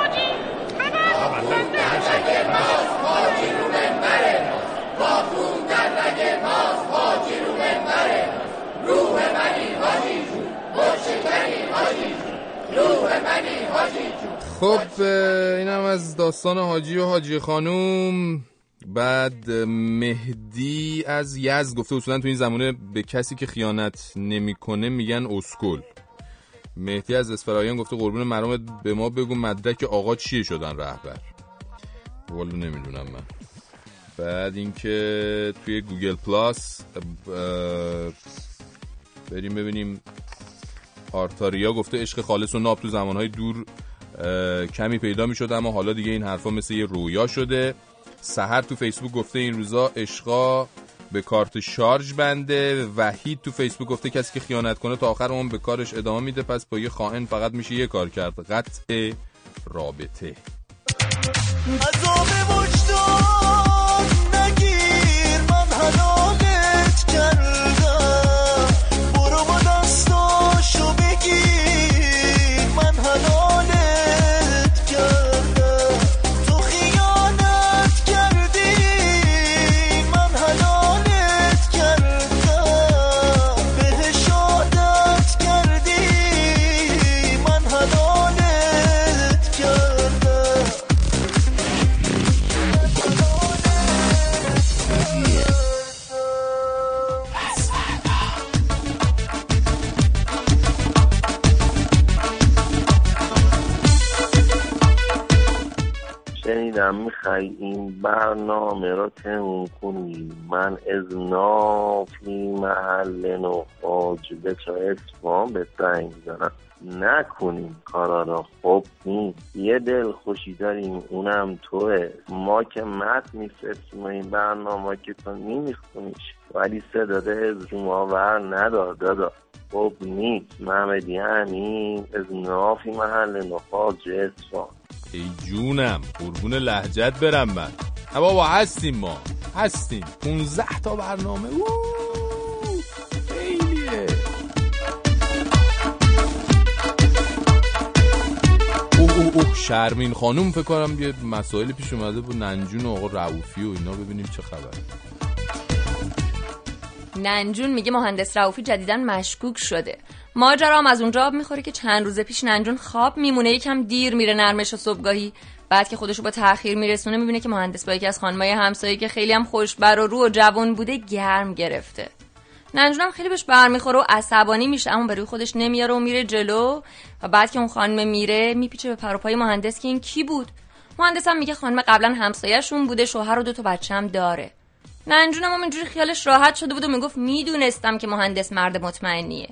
خب اینم از داستان حاجی و حاجی خانوم. بعد مهدی از یزد گفته اصولا تو این زمانه به کسی که خیانت نمی‌کنه میگن اسکل. مهدی از اسفراین گفته قربون مرامت به ما بگو مدرک آقا چیه شدن رهبر. والا نمی‌دونم من. بعد اینکه توی گوگل پلاس بریم ببینیم آرتاریا گفته عشق خالص و ناب تو زمانهای دور کمی پیدا می شده اما حالا دیگه این حرفا مثل یه رویا شده. سهر تو فیسبوک گفته این روزا عشقا به کارت شارژ بنده. وحید تو فیسبوک گفته کسی که خیانت کنه تا آخر اون به کارش ادامه میده پس با یه خائن فقط میشه یه کار کرد. قطع رابطه. نگیر من حلالت دیدم می‌خوای این برنامه را تموم کنی. من از نافی محل نخاج به چا اسفان به زنگ زنم. نکنیم کارا را خوب نیست یه دل خوشی داریم. اونم توه. ما که مت میفرستیم این برنامه که تو نمیخونیش. ولی صدا از رو ور ندار دادا. خوب نیست. محمدی همین از نافی محل نخاج اسفان ای جونم قربون لهجت برم من. نه بابا هستیم ما. هستیم. 15 تا برنامه. اوه، خیلیه. اوه اوه اوه شرمین خانوم فکر کنم یه مسائل پیش اومده بود. ننجون و آقا رعوفی و اینا ببینیم چه خبر. ننجون میگه مهندس رعوفی جدیدن مشکوک شده. ماجرا هم از اونجا آب می‌خوره که چند روز پیش ننجون خواب میمونه یکم دیر میره نرمش و صبحگاهی. بعد که خودشو با تاخیر میرسونه می‌بینه که مهندس با یکی از خانمای همسایه که خیلی هم خوشبر و رو و جوان بوده گرم گرفته. ننجون هم خیلی بهش برمیخوره و عصبانی میشه اما به روی خودش نمیاره و میره جلو. و بعد که اون خانم میره میپیچه به پروپای مهندس که این کی بود؟ مهندس هم میگه خانم قبلا همسایهشون بوده شوهر و دو تا بچه هم داره. ننجون هم اینجوری خیالش راحت شده بود و می‌گفت می‌دونستم که مهندس مرد مطمئنیه.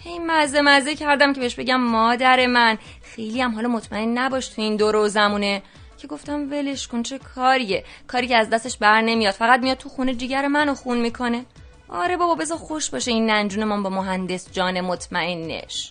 هی مزه مزه کردم که بهش بگم مادر من. خیلی هم حالا مطمئن نباش تو این دور و زمونه. که گفتم ولش کن چه کاریه؟ کاری که از دستش بر نمیاد. فقط میاد تو خونه جیگر منو خون می‌کنه. آره بابا بذار خوش باشه این ننجون من با مهندس جان مطمئنش.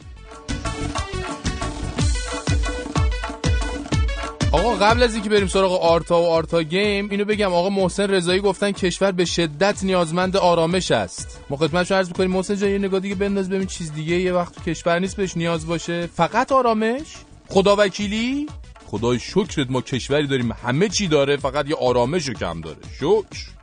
آقا قبل از اینکه بریم سراغ آرتا و آرتا game اینو بگم. آقا محسن رضایی گفتن کشور به شدت نیازمند آرامش است. ما خدمتتون عرض می‌کنیم. محسن جان یه نگاه دیگه بنداز ببین چیز دیگه. یه وقت کشور نیست بهش نیاز باشه. فقط آرامش؟ خدا وکیلی؟ خدای شکرت ما کشوری داریم. همه چی داره فقط یه آرامش رو کم داره. شکر.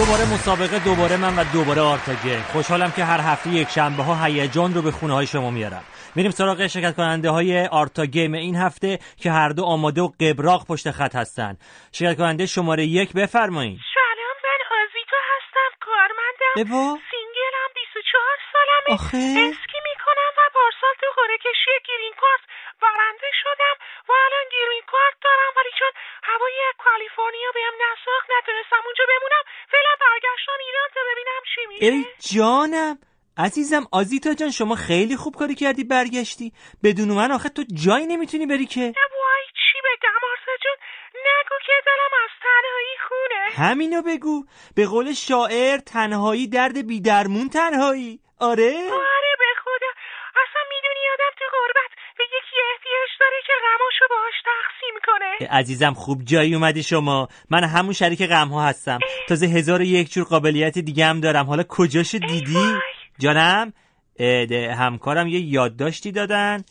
دوباره مسابقه دوباره من و دوباره آرتاگه. خوشحالم که هر هفته یک شنبه ها هیجان رو به خونه های شما میارم. میریم سراغ شرکت کننده های آرتا گیم این هفته که هر دو آماده و قبراق پشت خط هستن. شرکت کننده شماره یک بفرمایید. سلام من آزیتا هستم کارمندم. سینگلم 24 سالمه. آخه؟ ای جانم. عزیزم آزیتا جان شما خیلی خوب کاری کردی برگشتی. بدون من آخه تو جایی نمی‌تونی بری که. وای چی بگم آرزا جون؟ نگو که دلم از تنهایی خونه. همینو بگو. به قول شاعر تنهایی درد بیدرمون تنهایی. آره. آره عزیزم خوب جایی اومدی شما. من همون شریک غم ها هستم. تازه هزار و یک جور قابلیت دیگه هم دارم. حالا کجاشو دیدی؟ جانم همکارم یه یادداشتی دادن.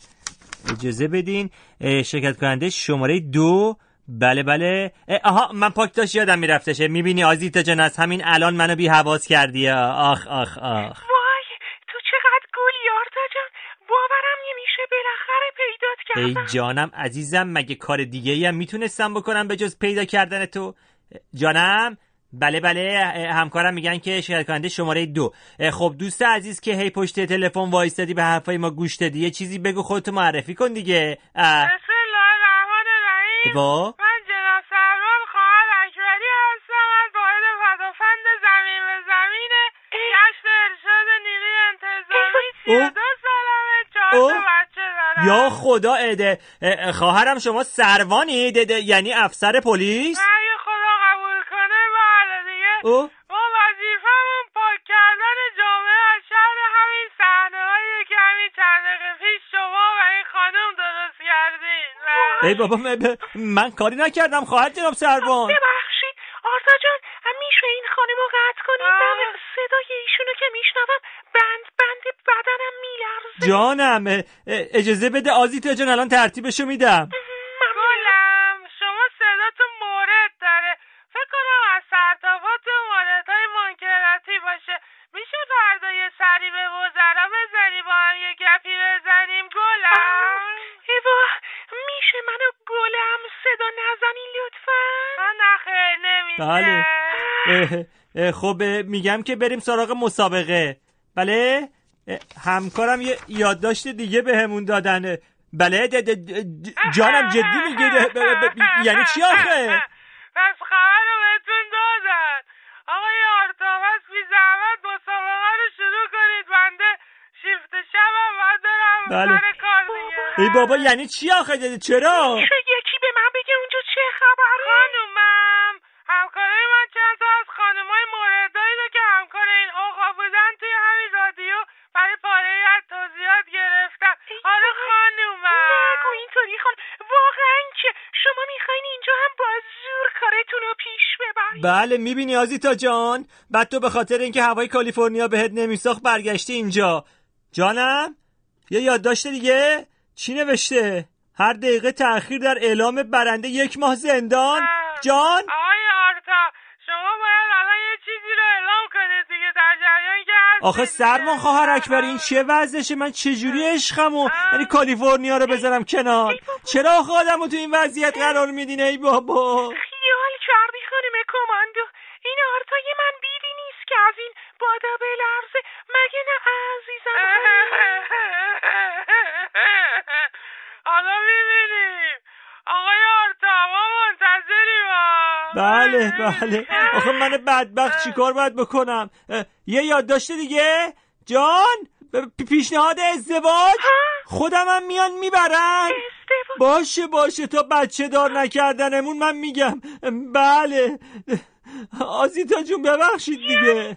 اجازه بدین. شرکت کننده شماره دو. بله بله. اه، آها من پاک داشت یادم میرفتشه. می‌بینی آزیتا جان از همین الان منو بی حواس کردی. آخ آخ آخ. ای جانم عزیزم مگه کار دیگه ای هم می‌تونستم بکنم به جز پیدا کردن تو؟ جانم؟ بله بله همکارم میگن که شرکت کننده شماره دو. خب دوست عزیز که هی پشت تلفن وایستادی به حرفای ما گوش دادی یه چیزی بگو خودتو معرفی کن دیگه. اه، بسم الله الرحمن الرحیم. با؟ من جناب سروان خواهر اکبری هستم از واحد پدافند زمین به زمین گشت ارشاد نیروی انتظامی سی و دو سالمه چهار تا اوه. بچه دارم یا خدا اده اه، خواهرم شما سروانی ده- ده- یعنی افسر پلیس اگه خدا قبول کنه بله دیگه اوه. ما وظیفمون پاک کردن جامعه از شهر همین صحنه هایی که همین چند دقیقه پیش شما و این خانم درست کردین. ای بابا من, من کاری نکردم خواهر جناب سروان جانم اجازه بده آزیتا جان الان ترتیبشو میدم. گلم شما صداتون مورد داره. فکر کنم از سرتاپاتون موردهای منکراتی باشه. میشه فردا یه سری به وزرا بزنی با هم یه گپی بزنیم. گلم. ایوا میشه منو گلم صدا نزنی لطفا؟ نه خیر نمیشه. بله. اه، اه، خب میگم که بریم سراغ مسابقه. بله؟ همکارم یه یادداشت دیگه بهمون دادن. بله د- د- د- جانم جدی میگه یعنی چی آخه؟ پس خبر رو بهتون دادن. آقای آرتاوس بی زحمت مسابقه رو شروع کنید. بنده شیفت شبم باید برم بله. سر کار دیگه. ای بابا یعنی چی آخه؟ د- چرا؟ یکی به من بگه اونجا چه خبره؟ خانومم همکارای من چند تا بله می‌بینی آزیتا جان؟ بعد تو به خاطر اینکه هوای کالیفرنیا بهت نمیساخت برگشتی اینجا. جانم؟ یه یادداشت دیگه؟ چی نوشته؟ هر دقیقه تأخیر در اعلام برنده یک ماه زندان. جان؟ آقای آرتا شما باید الان یه چیزی رو اعلام کنید دیگه در جریان که آخه سرمان خواهر اکبر این چه وضعشه؟ من چجوری عشقمو یعنی کالیفرنیا رو بذارم کنار؟ چرا آخه آدمو تو این وضعیت قرار میدین ای بابا. بله بله. آخه من بدبخت چیکار باید بکنم؟ یه یادداشت دیگه؟ جان پیشنهاد ازدواج؟ خودم هم میان می‌برن. باشه باشه تا بچه دار نکردنمون من میگم. بله. آزیتا جون ببخشید دیگه.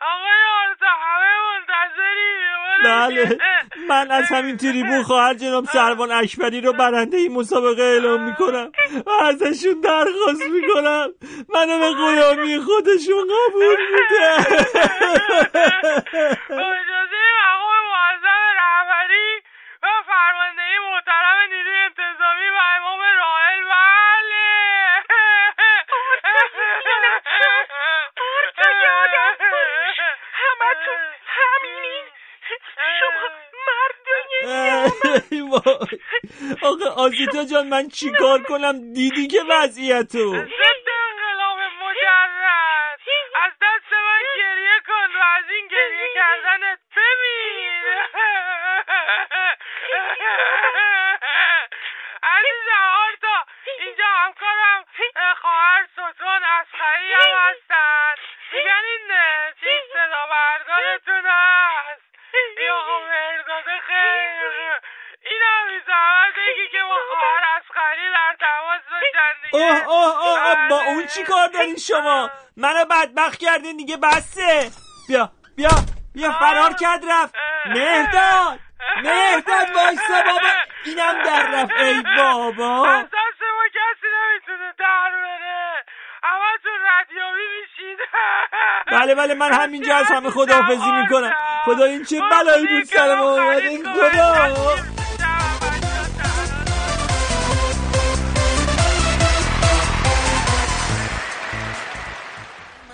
آقای آرتا همه منتظریم. بله. من از همین تریبون خواهر جناب سروان اکبری رو برنده این مسابقه اعلام می‌کنم. و ازشون درخواست می‌کنم. منو به غلامی خودشون قبول میده. اجازه مقام معظم و فرماندهی محترم نیروی انتظامی و امام راحل بله آرتا یادم باش همتون همینین شما ای وای. آخه آزیتا جان من چیکار کنم؟ دیدی که وضعیتو ضد انقلاب مجرد از دست من گریه کن و از این گریه کردنت بمیر عزیزم آرتا اینجا همکارم اه، خواهر ستون اسخری هم هستن میگن این اه، چیز صدا بردارتون هست این آقا مرداد خیلی این هم بی زحمت بگی که با خواهر اسخری در تماس باشن دیگه اوه اوه اوه اوه، با اون چی کار دارین شما؟ منو بدبخت کردین دیگه بسه بیا بیا بیا فرار کرد رفت. مهداد مهداد وایسا بابا. اینم در رفت. ای بابا. از دست ما کسی نمی‌تونه در بره. همه تو رادیویی میشید بله بله من همینجا از همه خداحافظی می‌کنم. خدا این چه بلایی بود سر ما اومده؟ این خدا.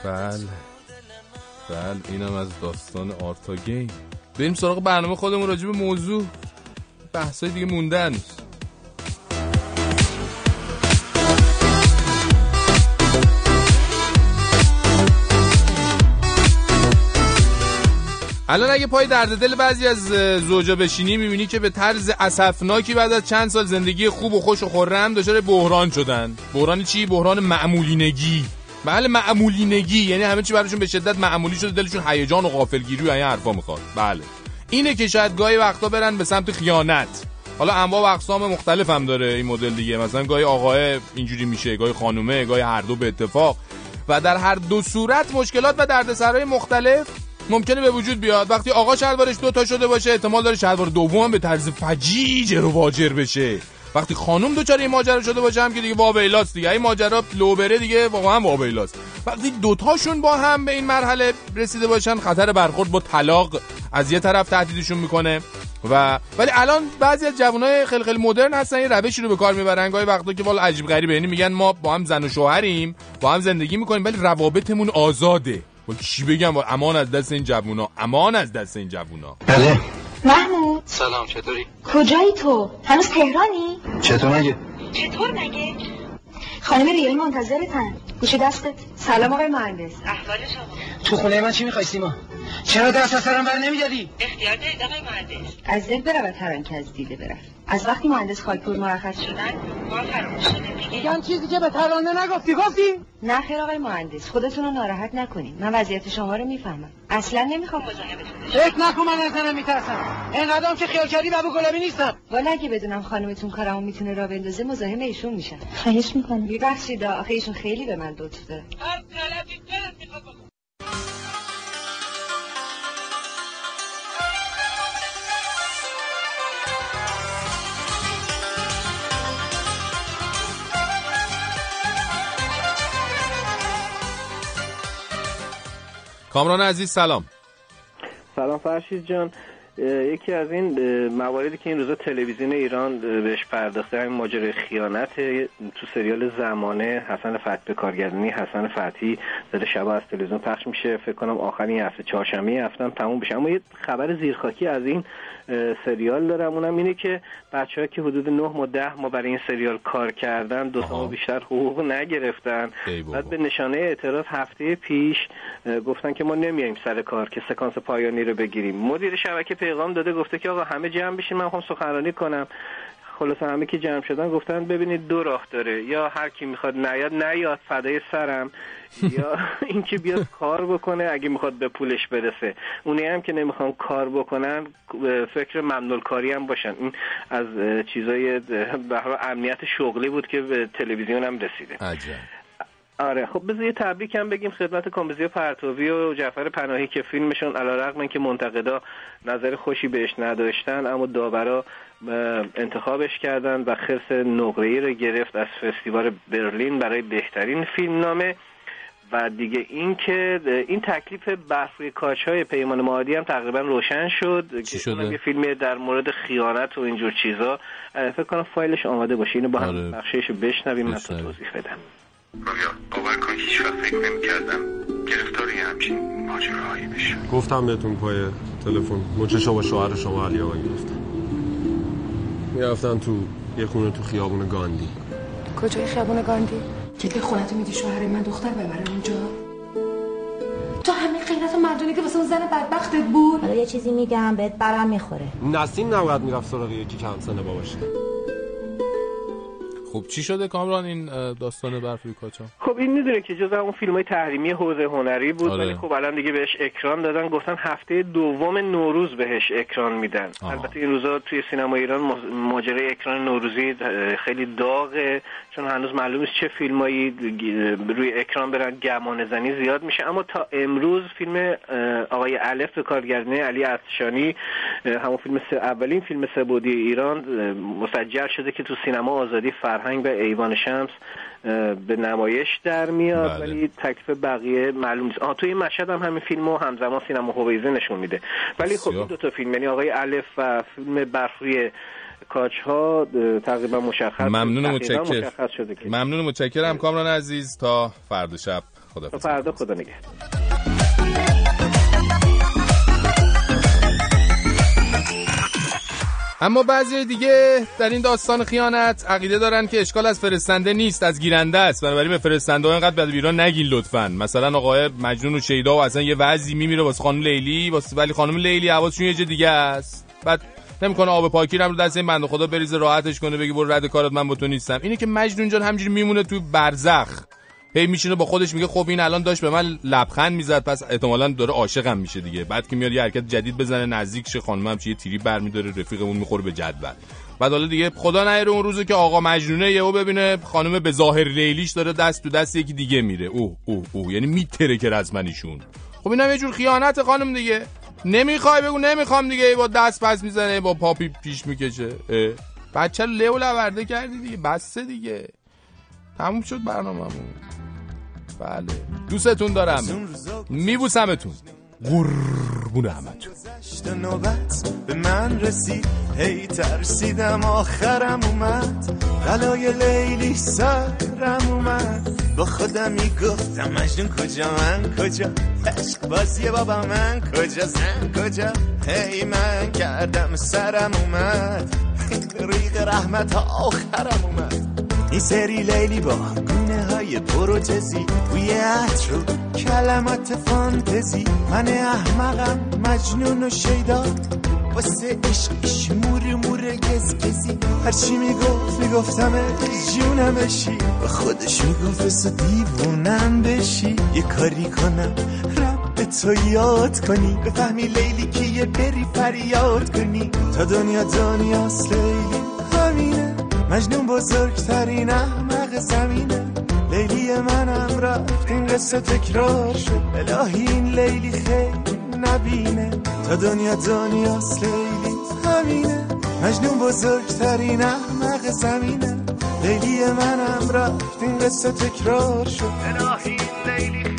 بله. بله اینم از داستان آرتا گیم. بریم سراغ برنامه خودمون راجع به موضوع. بحثای دیگه موندن الان اگه پای درد دل بعضی از زوجا بشینی می‌بینی که به طرز اسفناکی بعد از چند سال زندگی خوب و خوش و خورم دچار بحران شدن. بحران چی؟ بحران معمولینگی. بله معمولینگی یعنی همه چی براشون به شدت معمولی شده دلشون هیجان و غافلگیری و این حرفا می‌خواد. بله. اینه که شاید گاهی وقتا برن به سمت خیانت. حالا انواع و اقسام مختلف هم داره این مدل دیگه. مثلا گاهی آقاه اینجوری میشه گاهی خانومه گاهی هر دو به اتفاق. و در هر دو صورت مشکلات و دردسرای مختلف ممکنه به وجود بیاد. وقتی آقا شلوارش دو تا شده باشه احتمال داره شلوار دوم به طرز فجیج رو واجر بشه. وقتی خانم دوچار این ماجرا شده باشه هم که دیگه وابیلاست دیگه. این ماجرا لو بره دیگه واقعا وابیلاست وقتی دوتاشون با هم به این مرحله رسیده باشن خطر برخورد با طلاق از یه طرف تهدیدشون می‌کنه و ولی الان بعضی از جوانای خیلی خیلی مدرن هستن یه روشی رو به کار می‌برن. گاهی وقتا که والا عجیب غریبه یعنی میگن ما با هم زن و شوهریم با هم زندگی می‌کنیم ولی روابطمون آزاده. با چی بگم؟ امان از دست این جوونا امان از دست این جوونا. بله. محمود. سلام چطوری؟ کجایی تو؟ هنوز تهرانی؟ چطور مگه؟ چطور مگه؟ خانم ریایی منتظرتن. گوشی دستت سلام آقای مهندس. احوال شما؟ تو خونه من چی می‌خوای سیما چرا دست از سرم بر نمیداری اختیار دارید آقای مهندس. از دل برود هر که از دیده برفت. از وقتی مهندس خاکپور مرخص شدن ما فراموش شده میگم چیزی که به ترانه نگفتی گفتی؟ نه خیر آقای مهندس خودتون رو ناراحت نکنین. من وضعیت شما رو می‌فهمم. اصلا نمی‌خوام. مزاحمتون فکر نکن من از زنم میترسم. اینقدرم که خیال کردی بابو گلابی نیستم. والا اگه بدونم خانمتون کارمو می‌تونه را بندازه مزاحم ایشون میشم. خواهش می‌کنم. ببخشید آخه ایشون خیلی به من لطف داره کامران عزیز سلام. سلام فرشید جان. یکی از این مواردی که این روزا تلویزیون ایران بهش پرداخته همین ماجرای خیانت تو سریال زمانه حسن فتحی به کارگردانی حسن فتحی داره شبا از تلویزیون پخش میشه. فکر کنم آخرین هفته چهارشنبه هم تموم بشه. اما یه خبر زیرخاکی از این سریال دارم. اونم اینه که بچه که حدود نه ماه ده ماه برای این سریال کار کردن دو تا بیشتر حقوق نگرفتن. بعد به نشانه اعتراض هفته پیش گفتن که ما نمیایم سر کار که سکانس پایانی رو بگیریم. مدیر شبکه پیغام داده گفته که آقا همه جمع بشین من می‌خوام سخنرانی کنم. خلاصه همه که جمع شدن گفتن ببینید دو راه داره. یا هر کی می‌خواد نیاد نیاد فدای سرم. یا اینکه بیاد کار بکنه اگه می‌خواد به پولش برسه. اونی هم که نمی‌خوان کار بکنن فکر ممنول کاری هم باشن. این از چیزای به امنیت شغلی بود که به تلویزیون هم رسیده. عجب. آره خب بذار یه تبریک هم بگیم خدمت کامبیزی پرتوی و جعفر پناهی که فیلمشون علیرغم اینکه منتقدا نظر خوشی بهش نداشتن اما داورا انتخابش کردن و خرس نقره‌ای رو گرفت از فستیوال برلین برای بهترین فیلم نامه و دیگه این که این تکلیف برفوی کاش های پیمان معادی هم تقریبا روشن شد. که شده؟ اونم یه فیلمی در مورد خیانت و اینجور چیزا. فکر کنم فایلش آماده باشه. اینو با هم آره. بخشش رو بشنویم من تو توضیح بدم. باور کن هیچ وقت فکر نمی کردم گرفتار یه همچین ماجراهایی بشه. گفتم بهتون پای تلفن. مچش با شوهر شما علی آقا گفتم. می‌رفتن تو یه خونه تو خیابون گاندی. کجای خیابون گاندی؟ که خونتو میدی شوهر من دختر ببره اونجا. تو همین و مردونی که واسه اون زن بدبختت بود. حالا یه چیزی میگم بهت برم می‌خوره. نسیم نباید می‌رفت سراغ یکی کم سنه باباشه. خب چی شده کامران این داستان برفی کاچا خب این می‌دونه که جز اون فیلم های تحریمی حوزه هنری بود آره. ولی خب الان دیگه بهش اکران دادن گفتن هفته دوم نوروز بهش اکران میدن. البته این روزا توی سینما ایران ماج- ماجرای اکران نوروزی خیلی داغه چون هنوز معلوم نیست چه فیلمایی روی اکران برن گمان زنی زیاد میشه اما تا امروز فیلم آقای الف به کارگردانی علی افشانی اه، همون فیلم سه اولین فیلم سبودی ایران مسجل شده که تو سینما آزادی فرهنگ و ایوان شمس به نمایش در میاد بله. ولی تکلیف بقیه معلوم نیست. آها توی مشهد هم همین فیلمو همزمان سینما هویزه نشون میده. ولی خب این دو تا فیلم یعنی آقای الف و فیلم برفوی کاچ ها تقریبا مشخص ممنون و متشکر ممنون و متشکرم. کامران عزیز تا فردا شب. خدا فردا خدا نگهدار. اما بعضی دیگه در این داستان خیانت عقیده دارن که اشکال از فرستنده نیست از گیرنده است. بنابراین به فرستنده ها اینقدر بد ایران نگین لطفا. مثلا آقای مجنون و شیدا و اصلا یه وضعی میمیره واسه خانم لیلی واسه ولی خانم لیلی حواسشون یه جا دیگه است. بعد نمی‌کنه آب پاکی رو هم رو دست این بنده خدا بریزه راحتش کنه بگی برو رد کارت من با تو نیستم. اینه که مجنون جان همجوری میمونه تو برزخ. هی میشینه با خودش میگه خب این الان داشت به من لبخند می‌زد پس احتمالا داره عاشقم میشه دیگه. بعد که میاد یه حرکت جدید بزنه نزدیک شه خانمم چه یه تیری برمیداره رفیقمون می‌خوره به جدول. بعد حالا دیگه خدا نیاره اون روزو که آقا مجنونه یهو ببینه خانم به ظاهر لیلیش داره دست تو دست یکی دیگه میره. اوه اوه اوه. یعنی میتره که رزمنیشون. خب اینم یه جور خیانت خانم دیگه. نمی‌خوای بگو نمی‌خوام دیگه. با دست پس می‌زنه با پاپی پیش می‌کشه. بچه لو لورده کردی دیگه. بسته دیگه. تموم شد برنامه‌مون. بله. دوستتون دارم. میبوسمتون. قربون همتون. نوبت به من رسید. هی ترسیدم آخرم اومد. غلای لیلی سرم اومد. با خودم می‌گفتم مجنون کجا؟ من کجا؟ عشق بازی بابا من کجا؟ زن کجا؟ هی من کردم سرم اومد. ریق رحمت آخرم اومد. این سری لیلی با گونه های پروتزی بوی عطر و کلمات فانتزی. من احمقم مجنون و شیدا واسه عشقش مور مور گز گزی هرچی می‌گفت می‌گفتم جونم بشی. و خودش می‌گفت بسه دیوونم بشی. یه کاری کنم رب تو یاد کنی. بفهمی لیلی که یه بری فریاد کنی. تا دنیا دنیاست لیلی. مجنون بزرگترین احمق زمینه. لیلی منم رفت این قصه تکرار شد. الهی این لیلی خیلی نبینه. تا دنیا دنیاست لیلی همینه. مجنون بزرگترین احمق زمینه. لیلی منم رفت این قصه تکرار شد. الهی لیلی